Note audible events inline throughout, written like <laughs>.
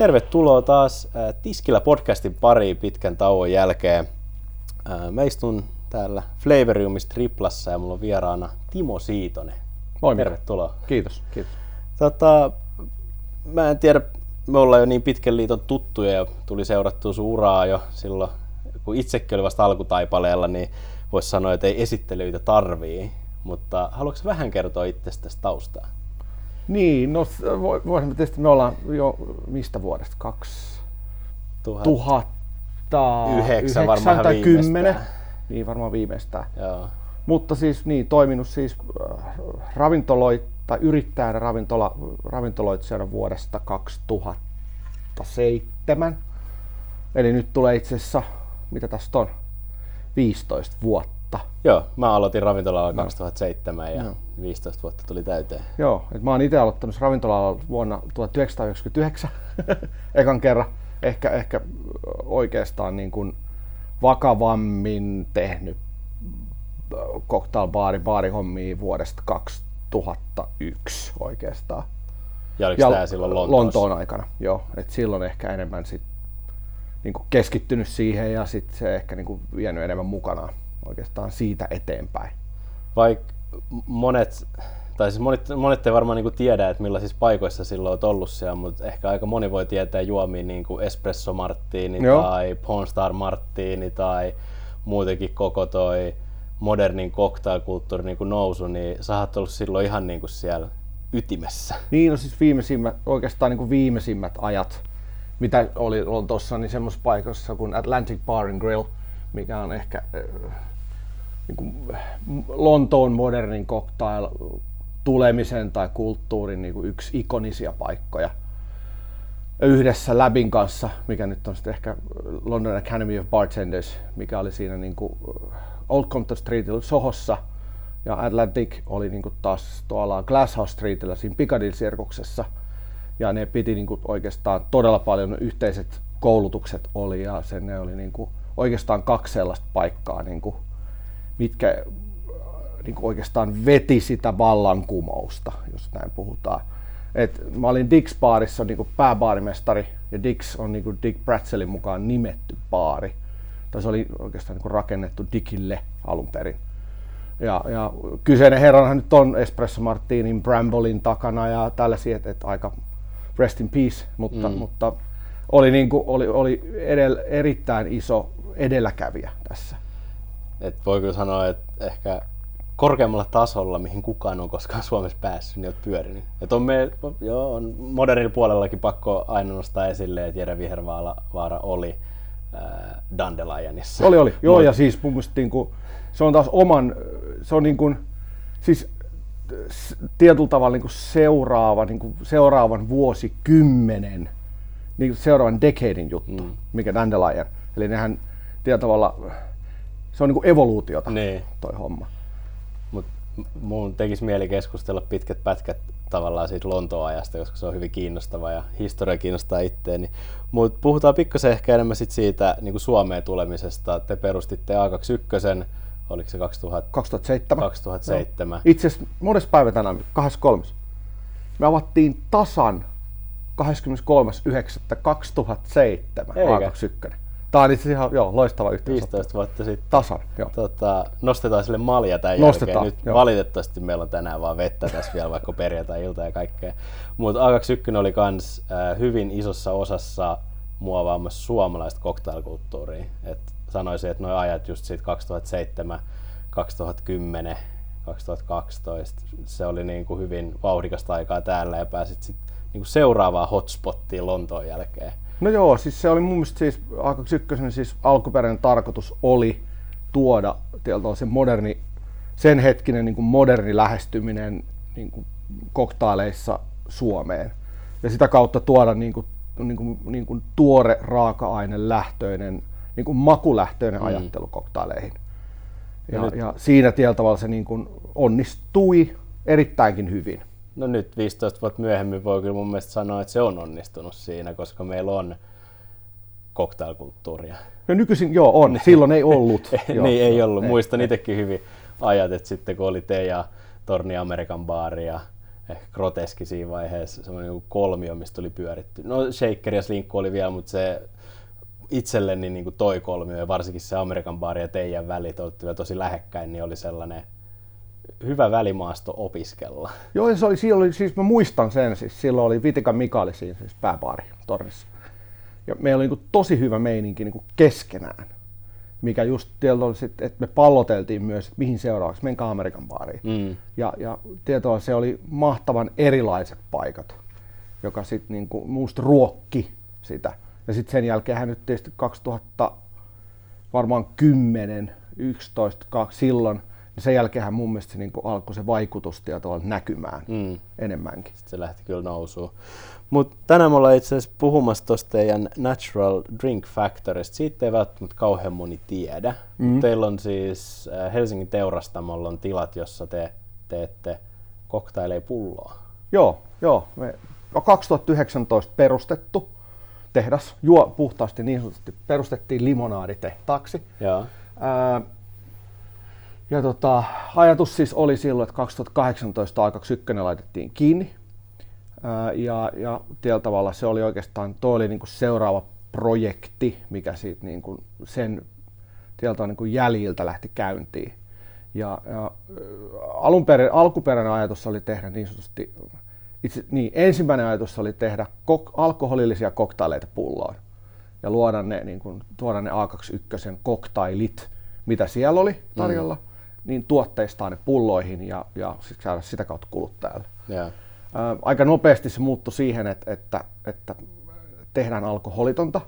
Tervetuloa taas äh, Tiskillä podcastin pariin pitkän tauon jälkeen. Äh, mä istun täällä Flavoriumissa Triplassa ja mulla on vieraana Timo Siitonen. Moi Tervetuloa. Kiitos, kiitos. Tota, mä en tiedä, me ollaan jo niin pitkän liiton tuttuja ja tuli seurattua sun uraa jo silloin, kun itsekin oli vasta alkutaipaleella, niin voisi sanoa, että ei esittelyitä tarvii. Mutta haluatko vähän kertoa itsestäsi taustaa? Niin, no voisimme tietysti, me ollaan jo mistä vuodesta? 2009 varmaan tai 10. Niin varmaan viimeistään. Joo. Mutta siis niin, toiminut siis äh, ravintoloit, tai yrittäjänä ravintola, ravintoloitsijana vuodesta 2007. Eli nyt tulee itse asiassa, mitä tästä on, 15 vuotta Joo, mä aloitin ravintolalla no. 2007 ja no. 15 vuotta tuli täyteen. Joo, että mä oon itse aloittanut ravintolalla vuonna 1999 <laughs> ekan kerran. Ehkä, ehkä oikeastaan niin kuin vakavammin tehnyt cocktail baari baarihommia vuodesta 2001 oikeastaan. Ja oliko ja tämä silloin Lontoossa? Lontoon aikana, joo. Et silloin ehkä enemmän sit, niin kuin keskittynyt siihen ja sitten se ehkä niin kuin vienyt enemmän mukanaan oikeastaan siitä eteenpäin. Vaikka monet, tai siis monet, monet ei varmaan niin tiedä, että millaisissa paikoissa silloin olet ollut siellä, mutta ehkä aika moni voi tietää juomia niin kuin Espresso Martini Joo. tai Pornstar Martini tai muutenkin koko toi modernin cocktailkulttuuri niin nousu, niin sä oot ollut silloin ihan niin kuin siellä ytimessä. Niin, no siis viimeisimmät, oikeastaan niin kuin viimeisimmät ajat, mitä oli tuossa, niin semmoisessa paikassa kuin Atlantic Bar and Grill, mikä on ehkä niin kuin Lontoon modernin cocktail tulemisen tai kulttuurin niin kuin yksi ikonisia paikkoja. Yhdessä Labin kanssa, mikä nyt on sitten ehkä London Academy of Bartenders, mikä oli siinä niin kuin Old Compton Streetillä Sohossa, ja Atlantic oli niin kuin taas tuolla Glasshouse Streetillä siinä Piccadilly-sirkuksessa. Ja ne piti niin kuin oikeastaan todella paljon yhteiset koulutukset oli ja sen ne oli niin kuin oikeastaan kaksi sellaista paikkaa niin kuin mitkä äh, niin oikeastaan veti sitä vallankumousta, jos näin puhutaan. Et mä olin Dix baarissa niin pääbaarimestari ja Dix on niin kuin Dick Bratzelin mukaan nimetty baari. Tai se oli oikeastaan niin kuin rakennettu Dickille alun perin. Ja, ja kyseinen herranhan nyt on Espresso Martinin Brambolin takana ja tällaisia, että, että aika rest in peace, mutta, mm. mutta oli, niin kuin, oli, oli edell, erittäin iso edelläkävijä tässä. Et voi kyllä sanoa, että ehkä korkeammalla tasolla, mihin kukaan on koskaan Suomessa päässyt, niin olet pyörinyt. Et on, me, joo, on modernilla puolellakin pakko aina nostaa esille, että Jere Vihervaara oli äh, Dandelionissa. Oli, oli. Joo, ja siis mun mielestä niin kuin, se on taas oman, se on niin kuin, siis tietyllä tavalla niin kuin seuraava, niin kuin seuraavan vuosikymmenen, niin kuin seuraavan decadein juttu, mm. mikä Dandelion. Eli nehän tietyllä tavalla se on niin kuin evoluutiota niin. toi homma. Mut mun tekisi mieli keskustella pitkät pätkät tavallaan siitä Lontoon ajasta, koska se on hyvin kiinnostava ja historia kiinnostaa itteeni. Mutta puhutaan pikkasen ehkä enemmän sit siitä niin kuin Suomeen tulemisesta. Te perustitte A21, oliko se 2000... 2007. 2007. No. Itse asiassa monessa päivä tänään, 23. Me avattiin tasan 23.9.2007 A21. Tämä on itse ihan joo, loistava yhteys. 15 vuotta sitten. Tasan, joo. Tota, nostetaan sille malja tämän Nostetaan, jälkeen. Nyt joo. valitettavasti meillä on tänään vaan vettä tässä vielä, vaikka perjantai-ilta ja kaikkea. Mutta A21 oli myös äh, hyvin isossa osassa muovaamassa suomalaista cocktailkulttuuria. Et sanoisin, että nuo ajat just siitä 2007, 2010, 2012, se oli niin kuin hyvin vauhdikasta aikaa täällä ja pääsit sitten niin seuraavaan hotspottiin Lontoon jälkeen. No joo, siis se oli mun mielestä siis AK1 siis alkuperäinen tarkoitus oli tuoda se moderni, sen hetkinen niin kuin moderni lähestyminen niin kuin koktaaleissa Suomeen. Ja sitä kautta tuoda niin kuin, niin kuin, niin kuin tuore raaka-aine lähtöinen, niin kuin makulähtöinen mm. ajattelu koktaileihin. Ja, ja, ja siinä tietyllä tavalla se niin kuin onnistui erittäinkin hyvin. No nyt 15 vuotta myöhemmin voi kyllä mun mielestä sanoa, että se on onnistunut siinä, koska meillä on cocktailkulttuuria. No nykyisin joo on, silloin ei ollut. <laughs> niin ei ollut, muistan itsekin hyvin ajat, että sitten kun oli te ja Torni Amerikan baari ja ehkä groteski siinä vaiheessa, semmoinen niin kolmio, mistä tuli pyöritty. No shaker ja slinkku oli vielä, mutta se itselleni niin kuin toi kolmio ja varsinkin se Amerikan baari ja teidän välit, olette vielä tosi lähekkäin, niin oli sellainen hyvä välimaasto opiskella. Joo, se oli, oli, siis mä muistan sen, siis silloin oli Vitikan Mikaeli siinä siis pääbaari tornissa. Ja meillä oli niin tosi hyvä meininki niin keskenään mikä just oli sit, että me palloteltiin myös, että mihin seuraavaksi, menkää Amerikan baariin. Mm. Ja, ja tietoa se oli mahtavan erilaiset paikat, joka sitten niinku musta ruokki sitä. Ja sitten sen jälkeen hän nyt tietysti 2000 varmaan 10, 11, 2 silloin, niin sen jälkeen mun mielestä se niinku alkoi se vaikutus näkymään mm. enemmänkin. Sitten se lähti kyllä nousuun. Mutta tänään me ollaan itse asiassa puhumassa tuosta teidän Natural Drink Factorista. Siitä ei välttämättä kauhean moni tiedä. Mm. Teillä on siis äh, Helsingin teurastamolla on tilat, jossa te teette koktaileja pulloa. Joo, joo. Me on 2019 perustettu tehdas, juo puhtaasti niin sanotusti, perustettiin limonaaditehtaaksi. Joo. Ää, ja tota, ajatus siis oli silloin, että 2018 aikaksi ykkönen laitettiin kiinni ja, ja tällä tavalla se oli oikeastaan, toi oli niin kuin seuraava projekti, mikä siitä niin kuin sen tieltä niin kuin jäljiltä lähti käyntiin. Ja, ja alunperin, alkuperäinen ajatus oli tehdä niin sanotusti, itse, niin, ensimmäinen ajatus oli tehdä kok, alkoholillisia koktaileita pulloon ja luoda ne, niin kuin, tuoda ne A21 koktailit, mitä siellä oli tarjolla, mm. Niin tuotteistaa ne pulloihin ja, ja sit saada sitä kautta kuluttajalle. Yeah aika nopeasti se muuttui siihen, että, että, että tehdään alkoholitonta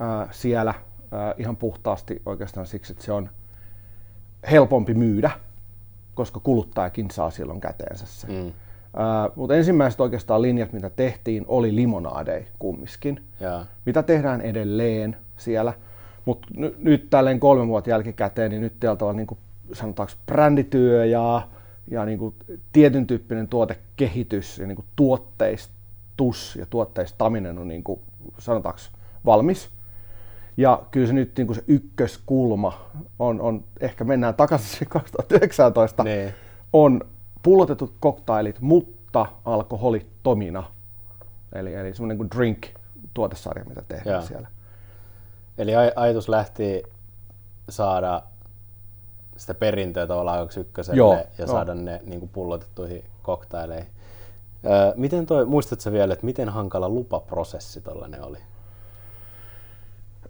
ää, siellä ää, ihan puhtaasti oikeastaan siksi, että se on helpompi myydä, koska kuluttajakin saa silloin käteensä se. Mm. mutta ensimmäiset oikeastaan linjat, mitä tehtiin, oli limonaadeja kummiskin. Ja. Mitä tehdään edelleen siellä. Mutta n- nyt tälleen kolme vuotta jälkikäteen, niin nyt teiltä on niin kuin, sanotaanko brändityö ja ja niin kuin tietyn tyyppinen tuotekehitys ja niin kuin tuotteistus ja tuotteistaminen on niin kuin, sanotaanko valmis. Ja kyllä se nyt niin kuin se ykköskulma on, on, ehkä mennään takaisin 2019, nee. on pullotetut koktailit, mutta alkoholittomina. Eli, eli semmoinen kuin drink-tuotesarja, mitä tehdään Jaa. siellä. Eli aj- ajatus lähti saada sitä perintöä tavallaan ykköselle Joo, ja saada jo. ne niin kuin pullotettuihin koktaileihin. Öö, miten toi, muistatko vielä, että miten hankala lupaprosessi tollainen oli?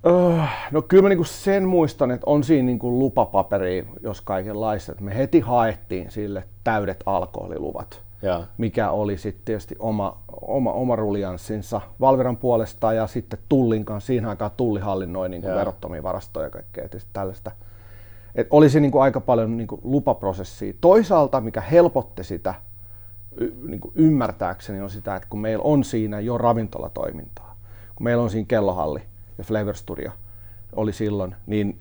Öö, no kyllä mä niinku sen muistan, että on siinä niinku lupapaperi, jos kaikenlaista. Me heti haettiin sille täydet alkoholiluvat, ja. mikä oli sitten tietysti oma, oma, oma rulianssinsa Valviran puolesta ja sitten Tullin kanssa. Siinä aikaan Tulli hallinnoi niinku verottomia varastoja ja kaikkea tällaista et olisi niin kuin aika paljon niin kuin lupaprosessia. Toisaalta, mikä helpotti sitä niin kuin ymmärtääkseni, on sitä, että kun meillä on siinä jo ravintolatoimintaa, kun meillä on siinä kellohalli ja Flavor Studio oli silloin, niin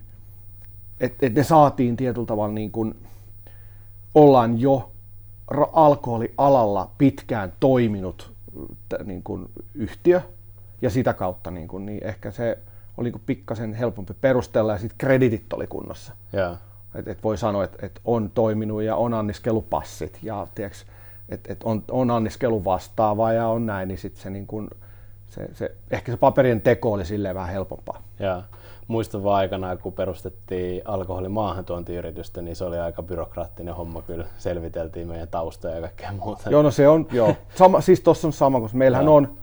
että et ne saatiin tietyllä tavalla niin kuin, ollaan jo alkoholialalla pitkään toiminut niin kuin yhtiö ja sitä kautta niin, kuin, niin ehkä se oli niin pikkasen helpompi perustella ja sitten kreditit oli kunnossa. Yeah. Et, et voi sanoa, että et on toiminut ja on anniskelupassit ja tiiäks, et, et on, on anniskelu vastaava ja on näin, niin sitten se, niin kun, se, se, ehkä se paperien teko oli silleen vähän helpompaa. Yeah. Muistan vaan aikana, kun perustettiin alkoholin maahantuontiyritystä, niin se oli aika byrokraattinen homma kyllä. Selviteltiin meidän taustoja ja kaikkea muuta. Joo, no se on, joo. Sama, siis tuossa on sama, koska meillähän on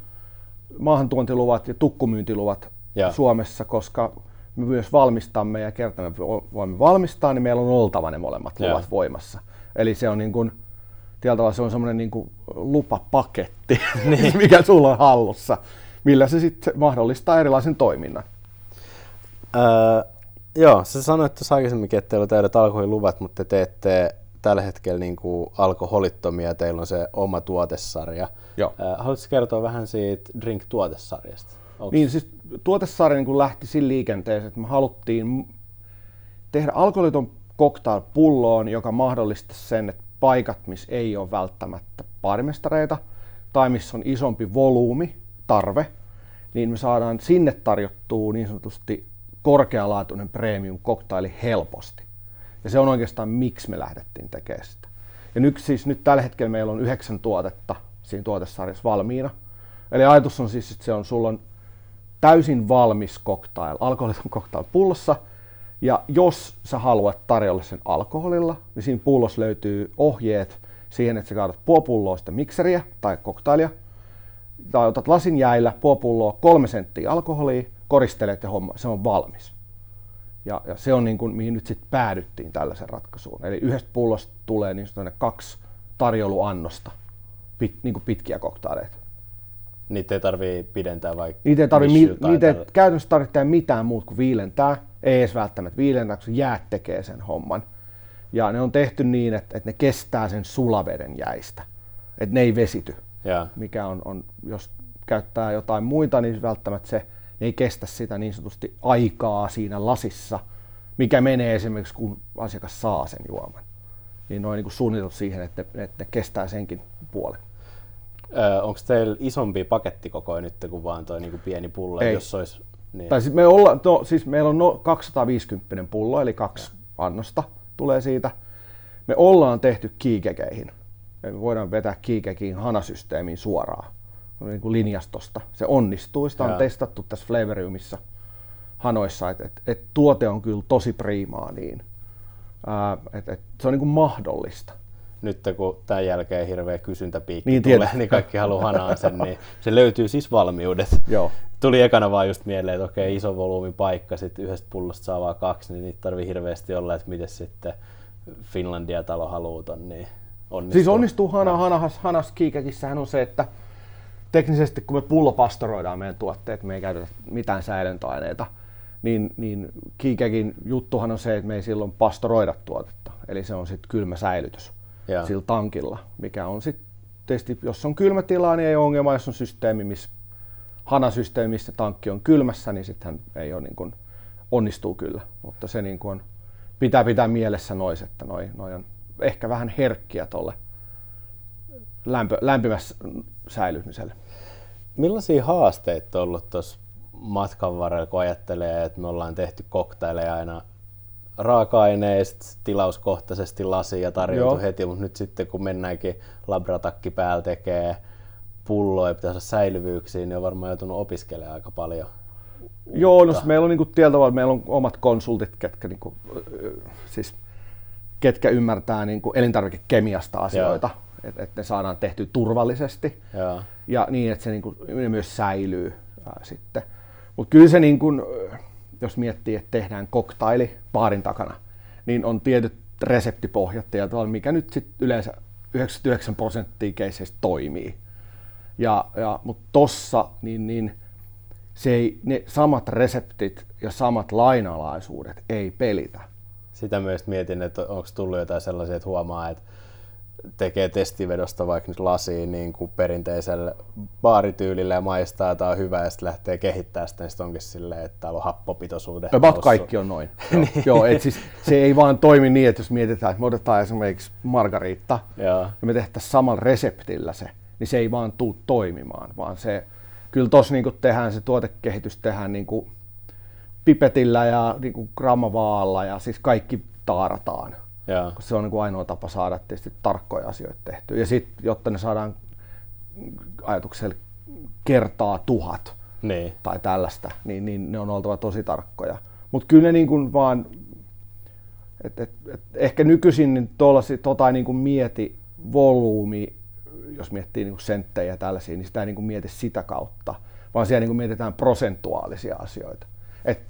maahantuontiluvat ja tukkumyyntiluvat ja. Suomessa, koska me myös valmistamme ja kerta me voimme valmistaa, niin meillä on oltava ne molemmat luvat voimassa. Eli se on niin kuin, tietyllä se on semmoinen niin kuin lupapaketti, <laughs> niin. mikä sulla on hallussa, millä se sitten mahdollistaa erilaisen toiminnan. Öö, joo, sä sanoit tuossa aikaisemminkin, että teillä on täydet alkoholiluvat, mutta te teette tällä hetkellä niin kuin alkoholittomia teillä on se oma tuotesarja. Joo. Öö, haluaisitko kertoa vähän siitä Drink-tuotesarjasta? Onks... Niin siis tuotesarja niin lähti siinä liikenteeseen, että me haluttiin tehdä alkoholiton cocktail pulloon, joka mahdollistaa sen, että paikat, missä ei ole välttämättä baarimestareita tai missä on isompi volyymi, tarve, niin me saadaan sinne tarjottua niin sanotusti korkealaatuinen premium cocktaili helposti. Ja se on oikeastaan miksi me lähdettiin tekemään sitä. Ja nyt, siis nyt tällä hetkellä meillä on yhdeksän tuotetta siinä tuotesarjassa valmiina. Eli ajatus on siis, että se on, sulla on täysin valmis cocktail, alkoholiton cocktail pullossa. Ja jos sä haluat tarjolla sen alkoholilla, niin siinä pullossa löytyy ohjeet siihen, että sä kaadat puopulloa sitä mikseriä tai cocktailia, tai otat lasin jäillä, puopulloa, kolme senttiä alkoholia, koristelet ja homma, se on valmis. Ja, ja se on niin kuin, mihin nyt sitten päädyttiin tällaisen ratkaisuun. Eli yhdestä pullosta tulee niin kaksi tarjouluannosta, pit, niin kuin pitkiä koktaileita. Niitä ei tarvii pidentää vai Niitä ei, tarvii, mi, niitä ei käytännössä tarvitse mitään muuta kuin viilentää. Ei edes välttämättä viilentää, koska jäät tekee sen homman. Ja ne on tehty niin, että, että ne kestää sen sulaveden jäistä. Että ne ei vesity. Ja. Mikä on, on, jos käyttää jotain muita, niin välttämättä se ei kestä sitä niin sanotusti aikaa siinä lasissa, mikä menee esimerkiksi kun asiakas saa sen juoman. Niin ne on niin suunniteltu siihen, että, että ne kestää senkin puolen. Onko teillä isompi pakettikoko nyt kuin vaan tuo niin pieni pullo, Ei. jos olisi... Niin. Tai siis, me olla, no, siis meillä on no 250 pullo, eli kaksi ja. annosta tulee siitä. Me ollaan tehty kiikekeihin. Me voidaan vetää kiikekiin hanasysteemiin suoraan niin kuin linjastosta. Se onnistuu, sitä on ja. testattu tässä Flavoriumissa hanoissa, että et, et tuote on kyllä tosi priimaa niin. että et, se on niin kuin mahdollista nyt kun tämän jälkeen hirveä kysyntäpiikki niin, tulee, niin kaikki haluaa hanaa sen, niin se löytyy siis valmiudet. Joo. Tuli ekana vaan just mieleen, että okei, iso volyymin paikka, sitten yhdestä pullosta saa vaan kaksi, niin niitä tarvii hirveästi olla, että miten sitten Finlandia-talo haluuton, niin onnistuu. Siis onnistuu Hana, Hanas, Hanas Kiikakissähän on se, että teknisesti kun me pullopastoroidaan meidän tuotteet, me ei käytetä mitään säilöntäaineita, niin, niin Kiikekin juttuhan on se, että me ei silloin pastoroida tuotetta. Eli se on sitten kylmä säilytys ja. sillä tankilla, mikä on sitten tietysti, jos on kylmä tila, niin ei ole ongelma, jos on systeemi, missä hanasysteemi, missä tankki on kylmässä, niin sitten ei ole niin kuin, onnistuu kyllä. Mutta se niin kuin on, pitää pitää mielessä nois, että noi, noi on ehkä vähän herkkiä tuolle lämpö, lämpimässä säilymiselle. Millaisia haasteita on ollut tuossa matkan varrella, kun ajattelee, että me ollaan tehty koktaileja aina raaka-aineista tilauskohtaisesti lasia tarjoutu Joo. heti, mutta nyt sitten kun mennäänkin labratakki päällä tekee pulloa ja pitäisi olla säilyvyyksiä, niin on varmaan joutunut opiskelemaan aika paljon. Joo, no meillä on niin tietyllä tavalla, meillä on omat konsultit, ketkä, niin kuin, siis, ketkä ymmärtää niin kuin elintarvikekemiasta asioita, että et ne saadaan tehty turvallisesti ja, ja niin, että se niin kuin, myös säilyy ää, sitten. Mutta kyllä se niin kuin, jos miettii, että tehdään koktaili baarin takana, niin on tietyt reseptipohjat tietyllä, mikä nyt sit yleensä 99 prosenttia keiseistä toimii. Ja, ja, Mutta tossa niin, niin se ei, ne samat reseptit ja samat lainalaisuudet ei pelitä. Sitä myös mietin, että onko tullut jotain sellaisia, että huomaa, että tekee testivedosta vaikka nyt lasiin niin kuin perinteisellä baarityylillä ja maistaa, että on hyvä ja sitten lähtee kehittämään sitä, niin sitten onkin silleen, että täällä on happopitoisuuden About kaikki on noin. <laughs> Joo, niin. Joo et siis se ei vaan toimi niin, että jos mietitään, että me otetaan esimerkiksi margariitta ja me tehtäisiin samalla reseptillä se, niin se ei vaan tule toimimaan, vaan se, kyllä tuossa niin tehdään se tuotekehitys tehdään niin kuin pipetillä ja niin kuin grammavaalla ja siis kaikki taarataan Joo. koska se on niin kuin ainoa tapa saada tietysti tarkkoja asioita tehtyä. Ja sitten, jotta ne saadaan ajatuksella kertaa tuhat niin. tai tällaista, niin, niin ne on oltava tosi tarkkoja. Mutta kyllä ne niin kuin vaan, et, et, et ehkä nykyisin niin tuollaisi, tota niin kuin mieti volyymi, jos miettii niin kuin senttejä ja tällaisia, niin sitä ei niin kuin mieti sitä kautta, vaan siellä niin kuin mietitään prosentuaalisia asioita. Et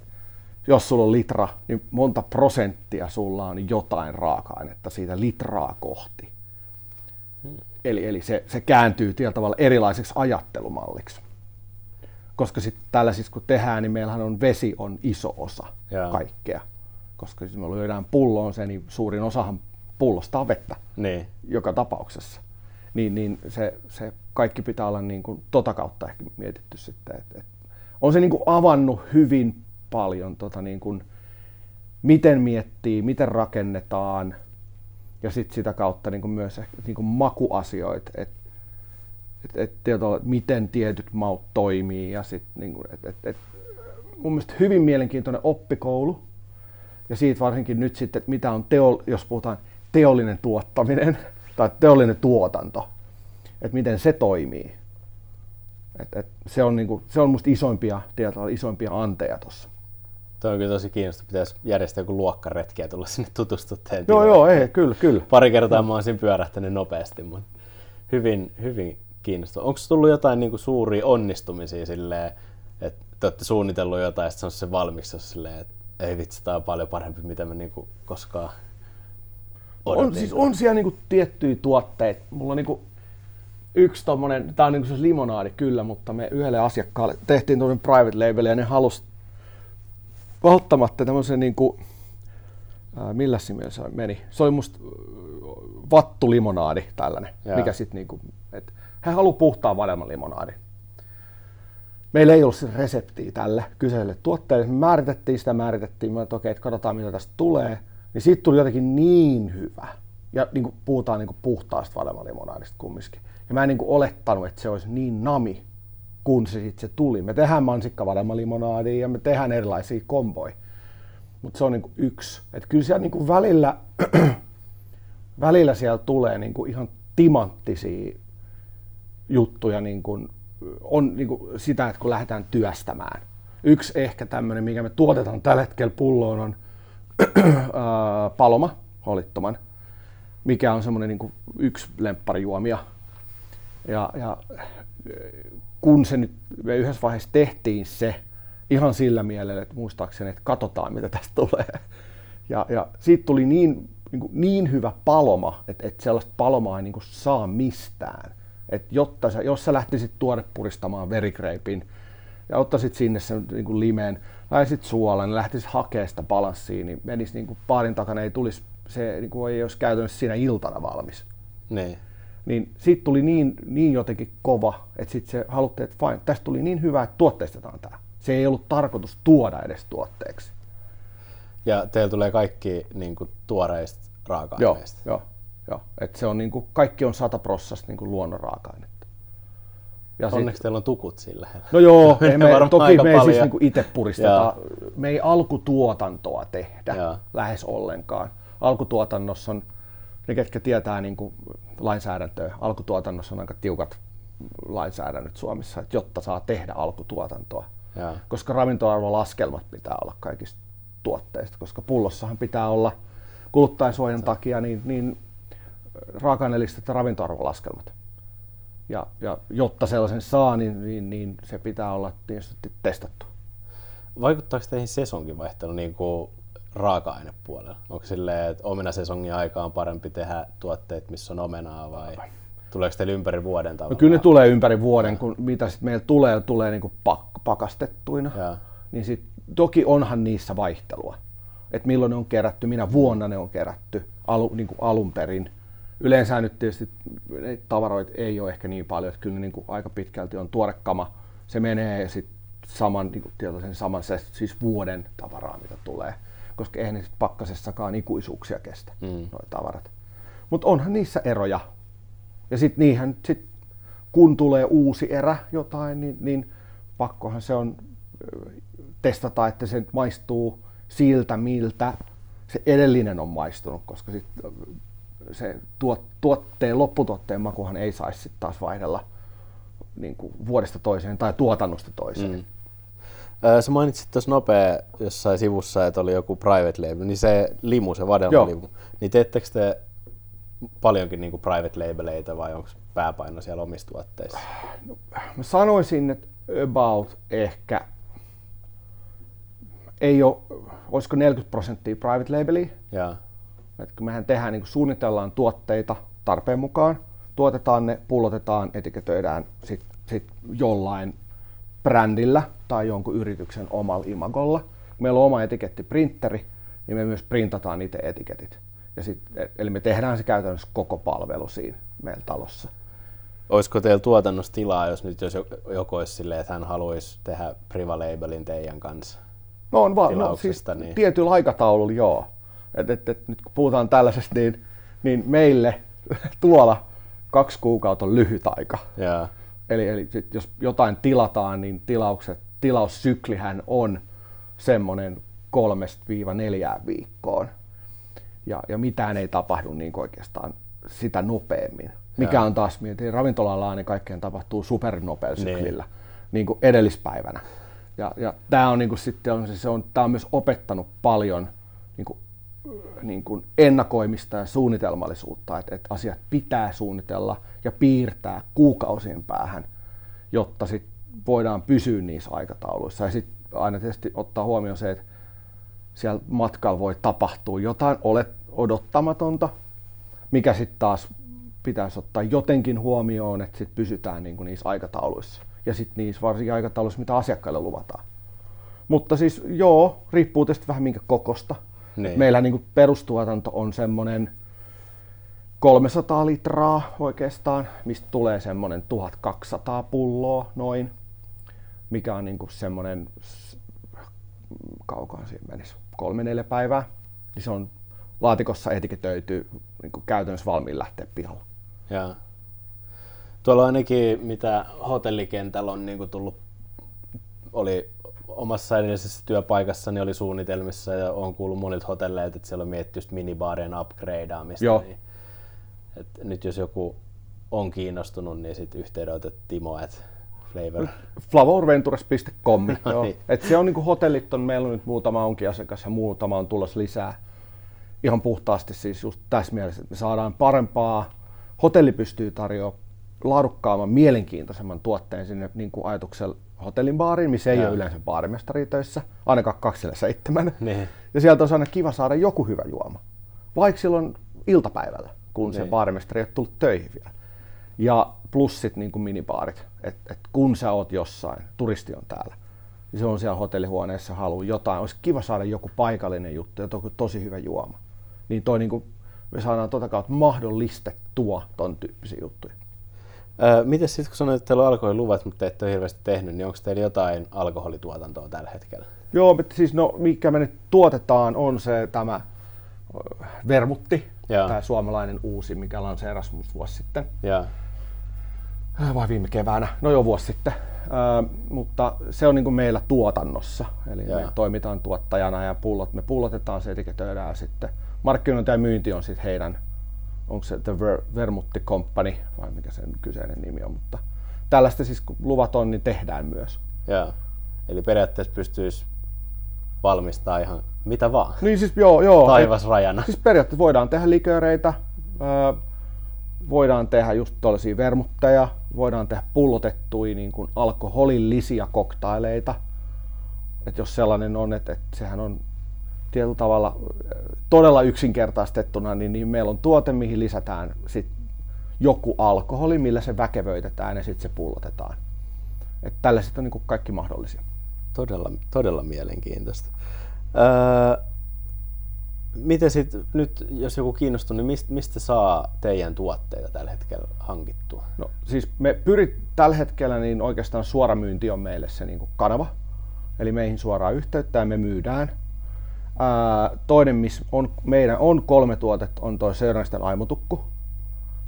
jos sulla on litra, niin monta prosenttia sulla on jotain raaka-ainetta siitä litraa kohti. Hmm. Eli, eli se, se kääntyy tietyllä tavalla erilaiseksi ajattelumalliksi. Koska sitten tällaisissa kun tehdään, niin meillähän on vesi on iso osa Jaa. kaikkea. Koska jos me lyödään pulloon se, niin suurin osahan pullosta on vettä niin. joka tapauksessa. Niin, niin se, se kaikki pitää olla niin kuin tota kautta ehkä mietitty sitten. Et, et on se niin kuin avannut hyvin paljon, tota niin kuin, miten miettii, miten rakennetaan ja sitten sitä kautta niin kuin myös niin kuin makuasioita, että et, et, et, miten tietyt maut toimii ja sit, niin kuin, et, et, et, mun mielestä hyvin mielenkiintoinen oppikoulu ja siitä varsinkin nyt sitten, että mitä on teo, jos puhutaan teollinen tuottaminen <laughs> tai teollinen tuotanto, että miten se toimii. Et, et se, on niinku, se on musta isoimpia, tietyllä, isoimpia anteja tuossa. Tuo on kyllä tosi kiinnostavaa. Pitäisi järjestää joku luokkaretki ja tulla sinne tutustumaan Joo, joo, ei, kyllä, kyllä. Pari kertaa mä oon siinä pyörähtänyt nopeasti, mutta hyvin, hyvin kiinnostavaa. Onko tullut jotain niin kuin suuria onnistumisia silleen, että te olette suunnitellut jotain ja sitten se on se valmiiksi, silleen, että ei vitsi, tämä on paljon parempi, mitä mä niin kuin koskaan odotin. On, siis on siellä niin kuin tiettyjä tuotteita. Mulla on niin kuin yksi tommonen, tää on niin kuin limonaadi kyllä, mutta me yhdelle asiakkaalle tehtiin tuollainen private label ja ne halusi välttämättä tämmöisen niin kuin, ää, millä se meni? Se oli musta vattulimonaadi tällainen, Jaa. mikä sitten niinku, että he haluaa puhtaan vadelman limonaadi. Meillä ei ollut siis reseptiä tälle kyseelle tuotteelle. Me määritettiin sitä, määritettiin, että okei, että katsotaan mitä tästä tulee. Niin siitä tuli jotenkin niin hyvä. Ja niin kuin puhutaan niin kuin puhtaasta vadelman limonaadista kumminkin. Ja mä en niin kuin olettanut, että se olisi niin nami, kun se sitten se tuli. Me tehdään mansikkavadelman limonaadia ja me tehdään erilaisia komboja. Mutta se on niin kuin yksi. Että kyllä siellä niin kuin välillä <clears throat> välillä siellä tulee niin kuin ihan timanttisia juttuja, niin kuin, on niin kuin sitä, että kun lähdetään työstämään. Yksi ehkä tämmöinen, mikä me tuotetaan tällä hetkellä pulloon, on <clears throat> Paloma Holittoman, mikä on semmoinen niin kuin yksi lempparijuomia. Ja, ja kun se nyt, me yhdessä vaiheessa tehtiin se ihan sillä mielellä, että muistaakseni, että katsotaan mitä tästä tulee. Ja, ja siitä tuli niin niin, kuin niin hyvä paloma, että, että sellaista palomaa ei niin kuin saa mistään. Et jotta sä, jos sä lähtisit tuorepuristamaan verikreipin ja ottaisit sinne sen niin kuin limeen, lähtisit suolan, lähtisit hakemaan sitä balanssia, niin menisi niin kuin paarin takana, ei tulisi, se niin kuin ei olisi käytännössä siinä iltana valmis. Niin. Niin siitä tuli niin, niin jotenkin kova, että sitten se haluttiin, että fine, tästä tuli niin hyvä, että tuotteistetaan tämä. Se ei ollut tarkoitus tuoda edes tuotteeksi. Ja teillä tulee kaikki niin kuin, tuoreista raaka-aineista. Joo, joo, joo. Et se on, niin kuin, kaikki on sataprossasta niin luonnon raaka-ainetta. Ja Onneksi sit... teillä on tukut sillä No joo, <laughs> me, me, toki me ei siis niin kuin itse puristeta. Me ei alkutuotantoa tehdä ja. lähes ollenkaan. Alkutuotannossa on, ne ketkä tietää niin kuin lainsäädäntöä, alkutuotannossa on aika tiukat lainsäädännöt Suomessa, että jotta saa tehdä alkutuotantoa. Ja. Koska ravintoarvolaskelmat pitää olla kaikista tuotteista, koska pullossahan pitää olla kuluttajasuojan takia niin, niin raaka-aineelliset ja ravintoarvolaskelmat. Ja, ja jotta sellaisen saa, niin, niin, niin se pitää olla tietysti testattu. Vaikuttaako teihin sesonkin vaihtelu niin kuin raaka-ainepuolella? Onko silleen, että omenasesongin aikaan on parempi tehdä tuotteet, missä on omenaa vai tuleeko teille ympäri vuoden tavallaan? No kyllä ne tulee ympäri vuoden, kun mitä sit meillä tulee, tulee niin kuin pak- pakastettuina. Ja. Niin sit toki onhan niissä vaihtelua, että milloin ne on kerätty, minä vuonna ne on kerätty alu, niin kuin alun perin. Yleensä nyt tietysti tavaroita ei ole ehkä niin paljon, että kyllä ne niin kuin aika pitkälti on tuorekama. Se menee sitten saman, niin kuin tietoisen saman siis vuoden tavaraa, mitä tulee, koska eihän ne pakkasessakaan ikuisuuksia kestä, mm. nuo tavarat. Mutta onhan niissä eroja. Ja sitten niihin, sit, kun tulee uusi erä jotain, niin, niin pakkohan se on testata, että se maistuu siltä, miltä se edellinen on maistunut, koska sit se tuot, tuotteen, lopputuotteen makuhan ei saisi taas vaihdella niin kuin vuodesta toiseen tai tuotannosta toiseen. Mm. Sä mainitsit tuossa nopea jossain sivussa, että oli joku private label, niin se limu, se vadelma-limu, niin teettekö te paljonkin niin kuin private labeleita vai onko pääpaino siellä omissa tuotteissa? No, mä sanoisin, että about ehkä ei ole, olisiko 40 prosenttia private labelia. Ja. Et kun mehän tehdään, niin suunnitellaan tuotteita tarpeen mukaan, tuotetaan ne, pullotetaan, etiketöidään sit, sit jollain brändillä tai jonkun yrityksen omalla imagolla. Meillä on oma etikettiprinteri, niin me myös printataan itse etiketit. Ja sit, eli me tehdään se käytännössä koko palvelu siinä meillä talossa. Olisiko teillä tuotannossa tilaa, jos nyt jos joku olisi silleen, että hän haluaisi tehdä Priva Labelin teidän kanssa? No on vaan, no, siis niin. tietyllä aikataululla joo. Et, et, et, nyt kun puhutaan tällaisesta, niin, niin meille <laughs> tuolla kaksi kuukautta on lyhyt aika. Yeah. Eli, eli sit jos jotain tilataan, niin tilaukset, tilaussyklihän on semmoinen kolmesta viiva neljään viikkoon. Ja, ja mitään ei tapahdu niin oikeastaan sitä nopeammin. Mikä on taas, mietin, ravintolalla niin kaikkeen tapahtuu supernopealla syklillä, niin kuin edellispäivänä. Ja, ja tämä on, niin kuin, sitten on, se on, tää on myös opettanut paljon niin kuin, niin kuin ennakoimista ja suunnitelmallisuutta, että, että asiat pitää suunnitella ja piirtää kuukausien päähän, jotta sit voidaan pysyä niissä aikatauluissa. Ja sitten aina tietysti ottaa huomioon se, että siellä matkalla voi tapahtua jotain olet, odottamatonta, mikä sitten taas pitäisi ottaa jotenkin huomioon, että sit pysytään niin kuin niissä aikatauluissa. Ja sitten niissä varsinkin aikatauluissa, mitä asiakkaille luvataan. Mutta siis joo, riippuu tietysti vähän minkä kokosta. Niin. Meillä niin kuin perustuotanto on semmoinen 300 litraa oikeastaan, mistä tulee semmoinen 1200 pulloa noin, mikä on niin kuin semmoinen, kaukaan siinä menisi, kolme neljä päivää. Niin se on laatikossa etiketöity niin kuin käytännössä valmiin lähteä pihalle. Joo. Tuolla ainakin, mitä hotellikentällä on niin kuin tullut, oli omassa edellisessä työpaikassani oli suunnitelmissa ja on kuullut monilta hotelleilta, että siellä on mietitty just minibaarien upgradeaamista. Joo. Niin, et nyt jos joku on kiinnostunut, niin sitten yhteydenotot Timo, että flavor. Flavorventures.com. <laughs> No joo. niin. Et se on niinku hotellit on, meillä on nyt muutama onkin asiakas ja muutama on tulossa lisää. Ihan puhtaasti siis just tässä mielessä, että me saadaan parempaa, hotelli pystyy tarjoamaan laadukkaamman, mielenkiintoisemman tuotteen sinne niin kuin ajatuksella hotellin baariin, missä ei Joo. ole yleensä baarimestari töissä, ainakaan 247. Niin. Ja sieltä on aina kiva saada joku hyvä juoma, vaikka silloin iltapäivällä, kun se Niin. baarimestari ei ole tullut töihin vielä. Ja plus sit niin kuin minibaarit, että et kun sä oot jossain, turisti on täällä, niin se on siellä hotellihuoneessa halu jotain, olisi kiva saada joku paikallinen juttu ja toki tosi hyvä juoma. Niin toi niin kuin, me saadaan tota kautta mahdollistettua ton tyyppisiä juttuja. Öö, Miten sitten, kun sanoit, että teillä on alkoholiluvat, mutta te ette ole hirveästi tehnyt, niin onko teillä jotain alkoholituotantoa tällä hetkellä? Joo, mutta siis no, mikä me nyt tuotetaan on se tämä vermutti, Joo. tämä suomalainen uusi, mikä lanseerasi musta vuosi sitten. Ja, Äh, vai viime keväänä, no jo vuosi sitten. Ö, mutta se on niin kuin meillä tuotannossa, eli Joo. me toimitaan tuottajana ja pullot, me pullotetaan se, etiketöidään ja sitten markkinointi ja myynti on sitten heidän, onko se The Ver- Vermutti Company vai mikä sen kyseinen nimi on, mutta tällaista siis kun luvat on, niin tehdään myös. ja. Eli periaatteessa pystyisi valmistaa ihan mitä vaan. Niin siis joo, joo. Taivas rajana. Siis periaatteessa voidaan tehdä likööreitä, öö, voidaan tehdä just tuollaisia vermutteja, voidaan tehdä pullotettuja niin kuin alkoholillisia koktaileita. Et jos sellainen on, että, että sehän on tietyllä tavalla todella yksinkertaistettuna, niin, niin meillä on tuote, mihin lisätään sit joku alkoholi, millä se väkevöitetään ja sitten se pullotetaan. Et tällaiset on niin kuin kaikki mahdollisia. Todella, todella mielenkiintoista. Öö, miten sitten nyt, jos joku kiinnostuu, niin mistä, mistä saa teidän tuotteita tällä hetkellä hankittua? No siis me pyrit tällä hetkellä, niin oikeastaan suoramyynti on meille se niin kuin kanava. Eli meihin suoraan yhteyttä ja me myydään. Ää, toinen, missä on, meidän on kolme tuotetta, on tuo Söörnäisten aimutukku.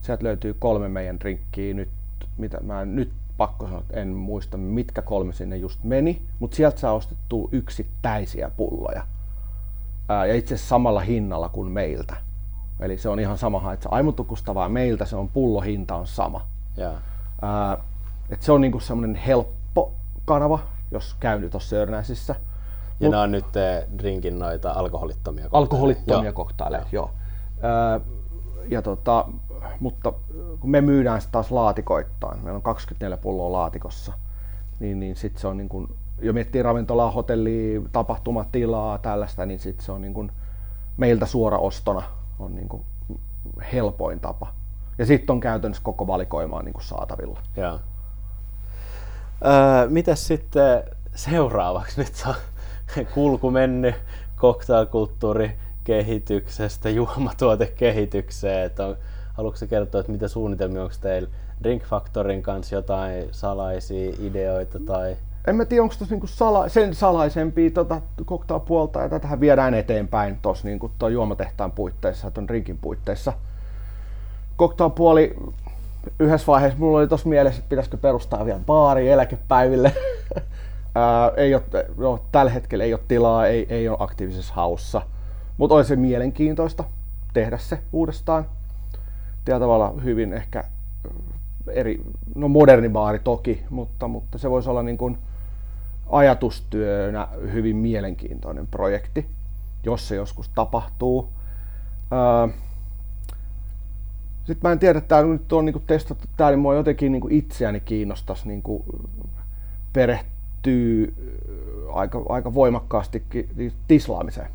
Sieltä löytyy kolme meidän drinkkiä nyt, mitä mä nyt pakko sanoa, että en muista mitkä kolme sinne just meni, mutta sieltä saa ostettua yksittäisiä pulloja. Ää, ja itse asiassa samalla hinnalla kuin meiltä. Eli se on ihan sama haitsa aimutukusta, vaan meiltä se on pullohinta on sama. Ja, Ää, et se on niinku semmoinen helppo kanava, jos käy nyt tuossa Örnäisissä. ja nämä on nyt te drinkin noita alkoholittomia koktaileja. Alkoholittomia Joo. koktaileja, joo. Ää, ja tota, mutta kun me myydään sitä taas laatikoittain, meillä on 24 pulloa laatikossa, niin, niin sitten se on niin kuin, jo miettii ravintolaa, hotellia, tapahtumatilaa, tällaista, niin sitten se on niin kuin meiltä suora ostona on niin kuin helpoin tapa. Ja sitten on käytännössä koko valikoimaa niin kuin saatavilla. Joo. Öö, mitäs sitten seuraavaksi? Nyt on kulku mennyt cocktailkulttuuri kehityksestä juomatuotekehitykseen. Että on, haluatko kertoa, että mitä suunnitelmia onko teillä Drink Factorin kanssa jotain salaisia ideoita tai en mä tiedä, onko tuossa niinku sala, sen salaisempia tota, cocktailpuolta, ja tätähän viedään eteenpäin tuossa niinku juomatehtaan puitteissa, tuon rinkin puitteissa. Cocktailpuoli yhdessä vaiheessa mulla oli tuossa mielessä, että pitäisikö perustaa vielä baari eläkepäiville. <laughs> Ää, ei ole, no, tällä hetkellä ei ole tilaa, ei, ei ole aktiivisessa haussa, mutta olisi mielenkiintoista tehdä se uudestaan. Tietyllä tavalla hyvin ehkä eri, no moderni baari toki, mutta, mutta se voisi olla niin kuin ajatustyönä hyvin mielenkiintoinen projekti, jos se joskus tapahtuu. Sitten mä en tiedä, että nyt on niin testattu täällä, niin mua jotenkin niin itseäni kiinnostaisi niin perehtyä aika, aika voimakkaastikin tislaamiseen.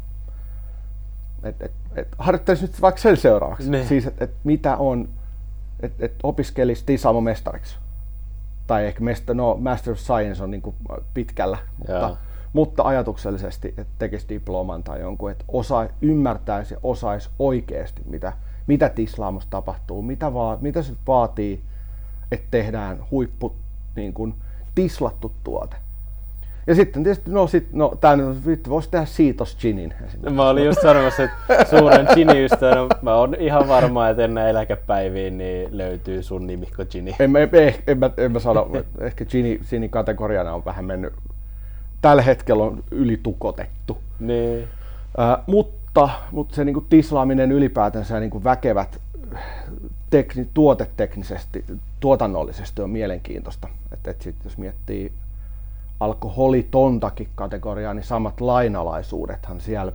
Et, et, et, harjoittelisi nyt vaikka sen seuraavaksi. Ne. Siis, että et mitä on, että et opiskelisi tislaamo mestariksi. Tai ehkä mesta, no, Master of Science on niin pitkällä, mutta, mutta ajatuksellisesti, että tekisi diploman tai jonkun, että osa, ymmärtäisi ja osaisi oikeasti, mitä, mitä tislaamossa tapahtuu, mitä, va, mitä se vaatii, että tehdään huippu niin kuin, tislattu tuote. Ja sitten tietysti, no, sit, no tämän voisi tehdä siitos ginin. Mä olin just sanomassa, että suuren gini-ystävänä mä oon ihan varma, että ennen eläkepäiviin niin löytyy sun nimikko gini. En, en, en, en, mä, en mä sano, ehkä gini, gini kategoriana on vähän mennyt, tällä hetkellä on ylitukotettu. Niin. Äh, mutta, mutta se niin tislaaminen ylipäätänsä niin väkevät tekni, tuoteteknisesti, tuotannollisesti on mielenkiintoista. Et, et sit, jos miettii alkoholitontakin kategoriaa, niin samat lainalaisuudethan siellä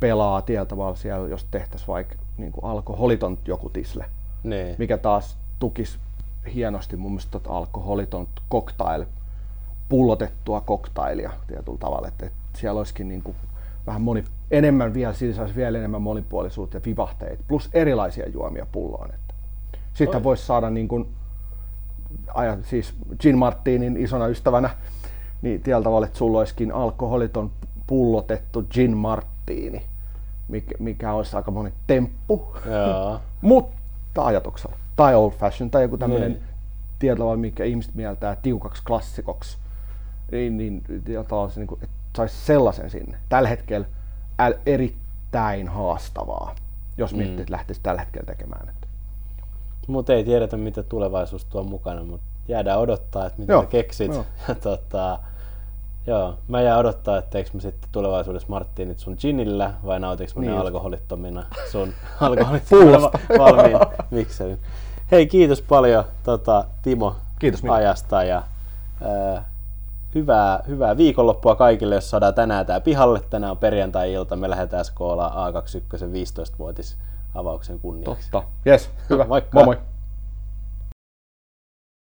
pelaa tietyllä tavalla siellä, jos tehtäisiin vaikka niin kuin alkoholiton joku tisle, nee. mikä taas tukisi hienosti mun mielestä tota alkoholiton cocktail, pullotettua cocktailia tietyllä tavalla, että, että siellä olisikin niin kuin vähän moni, enemmän vielä, siinä saisi vielä enemmän monipuolisuutta ja vivahteita, plus erilaisia juomia pulloon. Että. Sitten voisi saada niin kuin, aja, siis Gin Martinin isona ystävänä, niin tietyllä tavalla, että sulla olisikin alkoholiton pullotettu Gin Martini, mikä, mikä olisi aika moni temppu, <laughs> mutta ajatuksella. Tai old fashion tai joku tämmöinen niin. tietyllä tavalla, mikä ihmiset mieltää tiukaksi klassikoksi. Niin, niin tietyllä tavalla se, niin kuin, että saisi sellaisen sinne. Tällä hetkellä äl, erittäin haastavaa, jos mm. miettii, että lähtisi tällä hetkellä tekemään. Että. Mutta ei tiedetä, mitä tulevaisuus tuo mukana, mutta jäädään odottaa, että mitä Joo. keksit. Ja, <laughs> tota, Joo, mä jään odottaa, että teekö mä sitten tulevaisuudessa Martinit sun ginillä vai nautiks mä niin ne alkoholittomina sun <laughs> alkoholittomina <laughs> valmiin mikserin. Hei, kiitos paljon tota, Timo kiitos, ajasta ja äh, hyvää, hyvää viikonloppua kaikille, jos saadaan tänään tää pihalle. Tänään on perjantai-ilta, me lähdetään skoolaan A21 15-vuotis avauksen kunniaksi. Totta. Yes, <laughs> hyvä. Moikka. Moi moi.